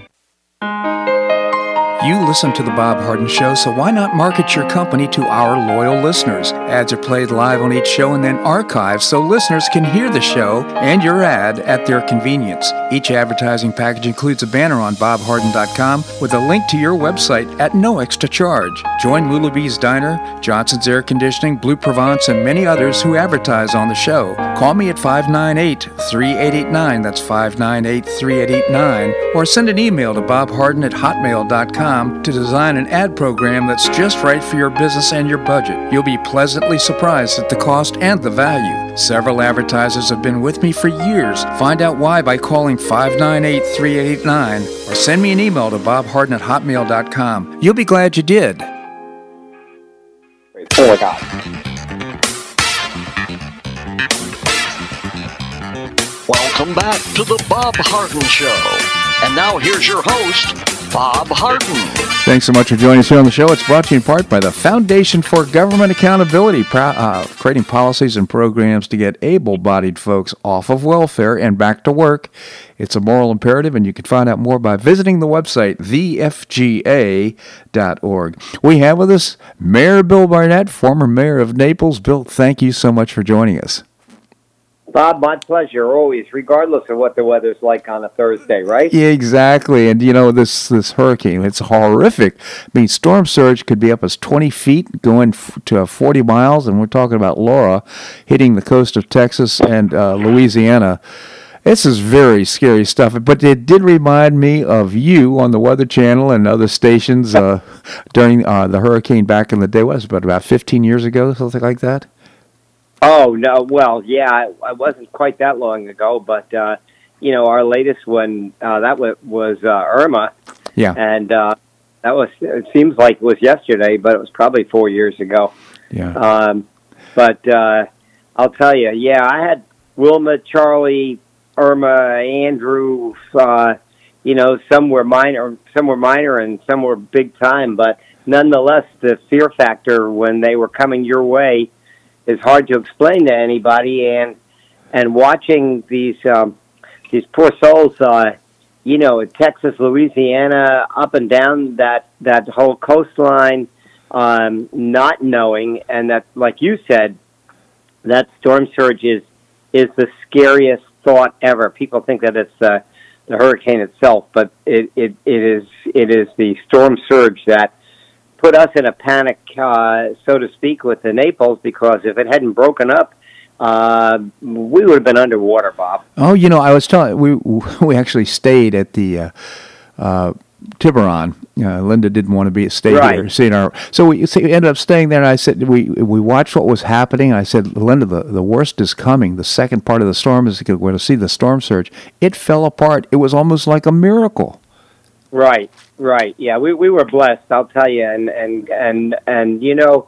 You listen to The Bob Harden Show, so why not market your company to our loyal listeners? Ads are played live on each show and then archived so listeners can hear the show and your ad at their convenience. Each advertising package includes a banner on bobharden.com with a link to your website at no extra charge. Join Lulabee's Diner, Johnson's Air Conditioning, Bleu Provence, and many others who advertise on the show. Call me at 598 3889, that's 598 3889, or send an email to bobharden at hotmail.com to design an ad program that's just right for your business and your budget. You'll be pleasantly surprised at the cost and the value. Several advertisers have been with me for years. Find out why by calling 598 3889 or send me an email to bobharden at hotmail.com. You'll be glad you did. Oh my God. Welcome back to the Bob Harden Show. And now here's your host, Bob Harden. Thanks so much for joining us here on the show. It's brought to you in part by the Foundation for Government Accountability, uh, creating policies and programs to get able bodied folks off of welfare and back to work. It's a moral imperative, and you can find out more by visiting the website, thefga.org. We have with us Mayor Bill Barnett, former mayor of Naples. Bill, thank you so much for joining us. Bob, my pleasure always, regardless of what the weather's like on a Thursday, right? Yeah, exactly. And you know this this hurricane, it's horrific. I mean, storm surge could be up as 20 feet, going to 40 miles, and we're talking about Laura hitting the coast of Texas and uh, Louisiana. This is very scary stuff, but it did remind me of you on the Weather Channel and other stations uh, during uh, the hurricane back in the day. What was it, about about 15 years ago, something like that? Oh no, well, yeah, I, I wasn't quite that long ago, but uh, you know, our latest one uh, that was, was uh, Irma, Yeah, and uh, that was it seems like it was yesterday, but it was probably four years ago. yeah. Um, but uh, I'll tell you, yeah, I had Wilma, Charley, Irma, Andrew. Uh, you know, some were minor, some were minor, and some were big time. But nonetheless, the fear factor when they were coming your way is hard to explain to anybody. And and watching these um, these poor souls, uh, you know, in Texas, Louisiana, up and down that that whole coastline, um, not knowing, and that, like you said, that storm surge is is the scariest thought ever. People think that it's uh, the hurricane itself, but it, it it is it is the storm surge that put us in a panic, uh, so to speak, with the Naples because if it hadn't broken up, uh, we would have been underwater, Bob. Oh, you know, I was telling we we actually stayed at the uh, uh, Tiburon. Uh, Linda didn't want to be stay Right. here, in our. So we, so we ended up staying there. And I said we we watched what was happening. I said, Linda, the, the worst is coming. The second part of the storm is we're going to see the storm surge. It fell apart. It was almost like a miracle. Right, right. Yeah, we we were blessed, I'll tell you, and and and and you know,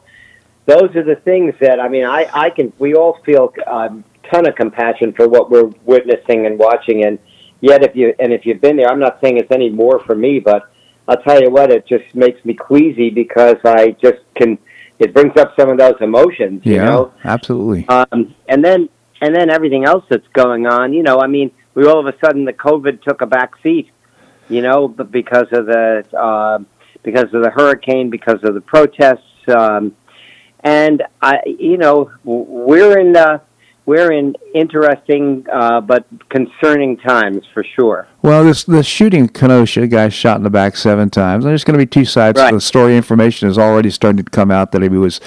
those are the things that I mean, I I can. We all feel a ton of compassion for what we're witnessing and watching, and yet if you and if you've been there, I'm not saying it's any more for me, but I'll tell you what, it just makes me queasy because I just can. It brings up some of those emotions, you yeah, know. absolutely. Um, and then and then everything else that's going on. You know, I mean, we all of a sudden the COVID took a back seat. You know, because of the uh, because of the hurricane, because of the protests, um, and I, you know, we're in uh, we're in interesting uh, but concerning times for sure. Well, this the shooting Kenosha, guy shot in the back seven times. There's going to be two sides Right. to the story. Information is already starting to come out that he was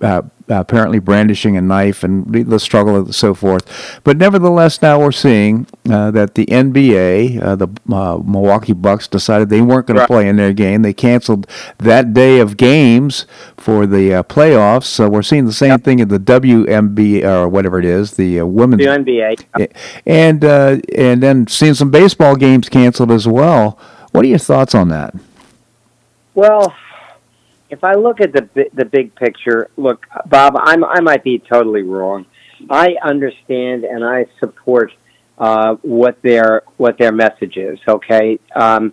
uh, apparently brandishing a knife and the- struggle and so forth. But nevertheless, now we're seeing uh, that the NBA, uh, the uh, Milwaukee Bucks, decided they weren't going Right. to play in their game. They canceled that day of games for the uh, playoffs. So we're seeing the same thing in the WNBA or whatever it is, the uh, women's The NBA. and uh, and then seeing some baseball games canceled as well. What are your thoughts on that? Well, if I look at the the big picture, look, Bob, I'm, I might be totally wrong. I understand and I support uh, what their what their message is. Okay, um,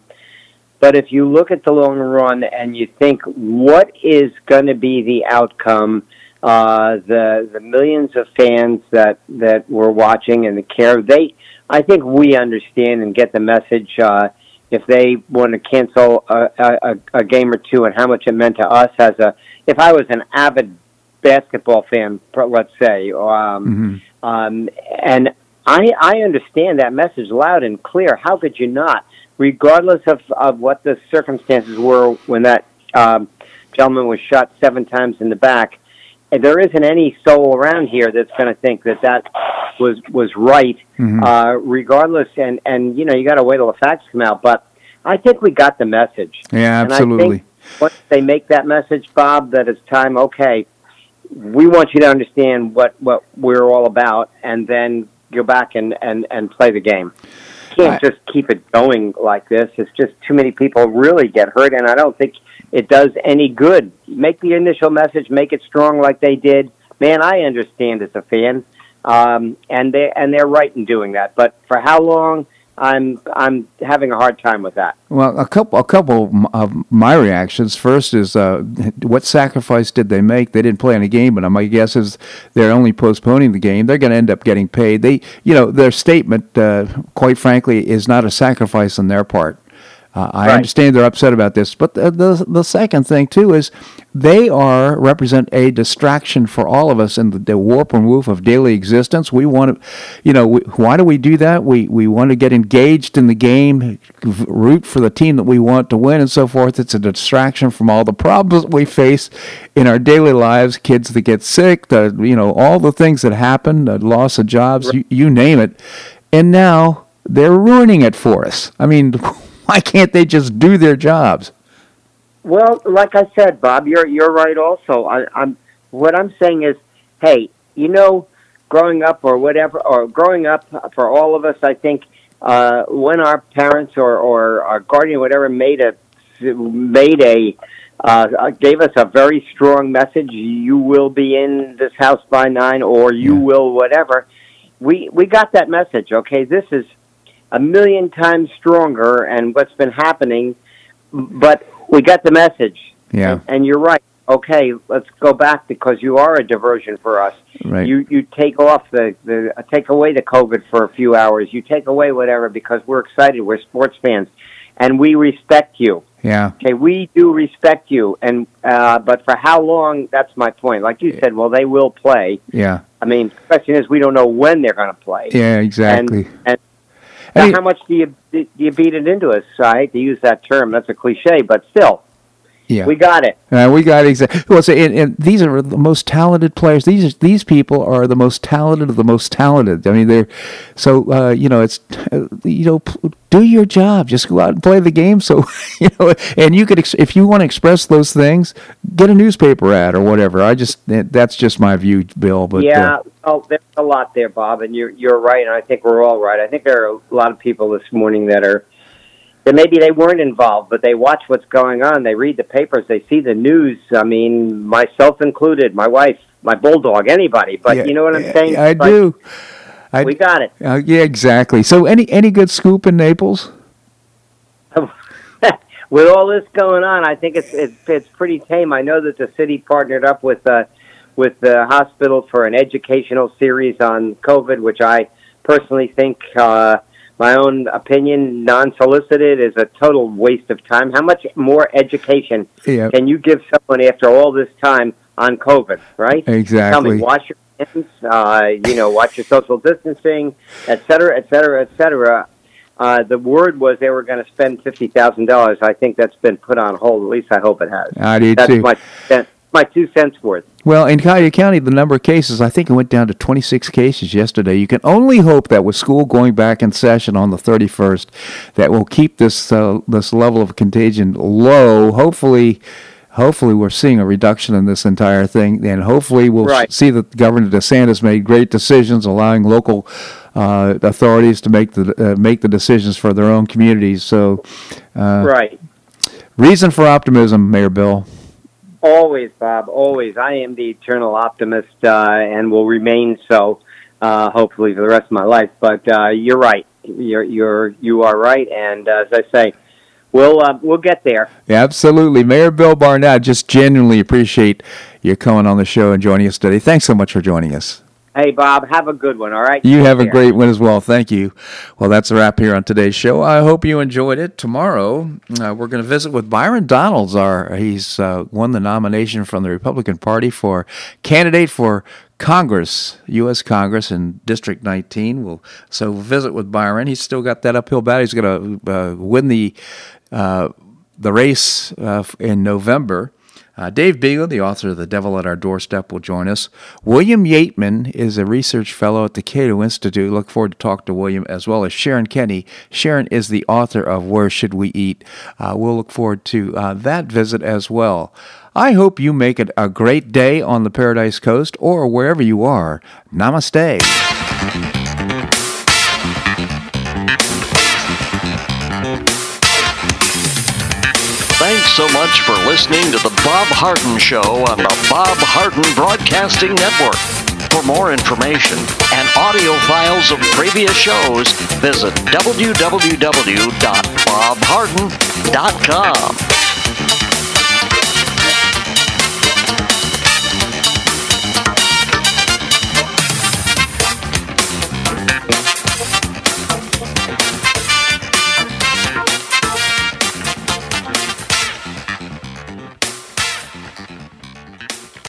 but if you look at the long run and you think what is going to be the outcome, uh, the the millions of fans that that were watching and the care they, I think we understand and get the message. Uh, if they want to cancel a, a, a game or two and how much it meant to us as a if I was an avid basketball fan, let's say, um, mm-hmm. um, and I I understand that message loud and clear. How could you not? Regardless of, of what the circumstances were when that um, gentleman was shot seven times in the back, there isn't any soul around here that's going to think that that was was right, mm-hmm. uh, regardless. And and you know you got to wait till the facts come out. But I think we got the message. Yeah, absolutely. once they make that message, Bob, that it's time. Okay, we want you to understand what what we're all about, and then go back and and and play the game. Can't just keep it going like this. It's just too many people really get hurt, and I don't think it does any good. Make the initial message, make it strong like they did. Man, I understand as a fan, um, and they and they're right in doing that. But for how long? I'm I'm having a hard time with that. Well, a couple a couple of my reactions. First is uh, what sacrifice did they make? They didn't play any game, but my guess is they're only postponing the game. They're going to end up getting paid. They, you know, their statement, uh, quite frankly, is not a sacrifice on their part. Uh, I right. understand they're upset about this, but the, the, the second thing too is they are represent a distraction for all of us in the, the warp and woof of daily existence. We want to, you know, we, why do we do that? We we want to get engaged in the game, root for the team that we want to win, and so forth. It's a distraction from all the problems we face in our daily lives. Kids that get sick, the you know all the things that happen, the loss of jobs, right. you, you name it, and now they're ruining it for us. I mean. Why can't they just do their jobs? Well, like I said, Bob, you're you're right. Also, I, I'm what I'm saying is, hey, you know, growing up or whatever, or growing up for all of us, I think uh, when our parents or or our guardian, whatever, made a made a uh, gave us a very strong message. You will be in this house by nine, or you yeah. will whatever. We we got that message. Okay, this is a million times stronger and what's been happening, but we got the message. Yeah. And, and you're right. Okay, let's go back because you are a diversion for us. Right. You you take off the the uh, take away the COVID for a few hours. You take away whatever because we're excited. We're sports fans, and we respect you. Yeah. Okay, we do respect you, and uh, but for how long? That's my point. Like you said, well, they will play. Yeah. I mean, the question is, we don't know when they're going to play. Yeah, exactly. And, and Mean, how much do you do you beat it into us? I hate to use that term; that's a cliche, but still, yeah, we got it. Uh, we got it exactly. Well, so, and, and, these are the most talented players. These these people are the most talented of the most talented. I mean, they're so uh, you know it's uh, you know do your job. Just go out and play the game. So you know, and you could ex- if you want to express those things, get a newspaper ad or whatever. I just that's just my view, Bill. But yeah, uh, oh, there's a lot there, Bob, and you're you're right, and I think we're all right. I think there are a lot of people this morning that are that maybe they weren't involved, but they watch what's going on. They read the papers. They see the news. I mean, myself included, my wife, my bulldog, anybody. But yeah, you know what I'm saying? I do. I, we got it. Uh, yeah, exactly. So, any any good scoop in Naples? with all this going on, I think it's, it's it's pretty tame. I know that the city partnered up with uh, with the hospital for an educational series on COVID, which I personally think uh, my own opinion, non-solicited, is a total waste of time. How much more education yep. can you give someone after all this time on COVID? Right? Exactly. Tell me, wash your hands. Uh, you know, watch your social distancing, et cetera, et cetera, et cetera. Uh, the word was they were going to spend fifty thousand dollars. I think that's been put on hold. At least I hope it has. I do that's too. My, my two cents worth. Well, in Cuyahoga County, the number of cases, I think it went down to 26 cases yesterday. You can only hope that with school going back in session on the 31st, that will keep this uh, this level of contagion low. Hopefully, hopefully we're seeing a reduction in this entire thing, and hopefully we'll right. see that Governor DeSantis made great decisions, allowing local uh, authorities to make the uh, make the decisions for their own communities. So, uh, right. Reason for optimism, Mayor Bill. Always, Bob. Always. I am the eternal optimist, uh, and will remain so. Uh, hopefully for the rest of my life. But uh, you're right. You're you're you are right. And uh, as I say, we'll uh, we'll get there. Absolutely, Mayor Bill Barnett. Just genuinely appreciate you coming on the show and joining us today. Thanks so much for joining us. Hey, Bob, have a good one, all right? You have a great one as well. Thank you. Well, that's a wrap here on today's show. I hope you enjoyed it. Tomorrow, uh, we're going to visit with Byron Donalds. Our, he's uh, won the nomination from the Republican Party for candidate for Congress, U.S. Congress in District 19. We'll so visit with Byron. He's still got that uphill battle. He's going to uh, win the uh, the race uh, in November. Uh, Dave Bego, the author of The Devil at Our Doorstep, will join us. William Yeatman is a research fellow at the Cato Institute. Look forward to talk to William as well as Sharon Kenny. Sharon is the author of Where Should We Eat? Uh, we'll look forward to uh, that visit as well. I hope you make it a great day on the Paradise Coast or wherever you are. Namaste. Thanks so much for listening to The Bob Harden Show on the Bob Harden Broadcasting Network. For more information and audio files of previous shows, visit www.bobharden.com.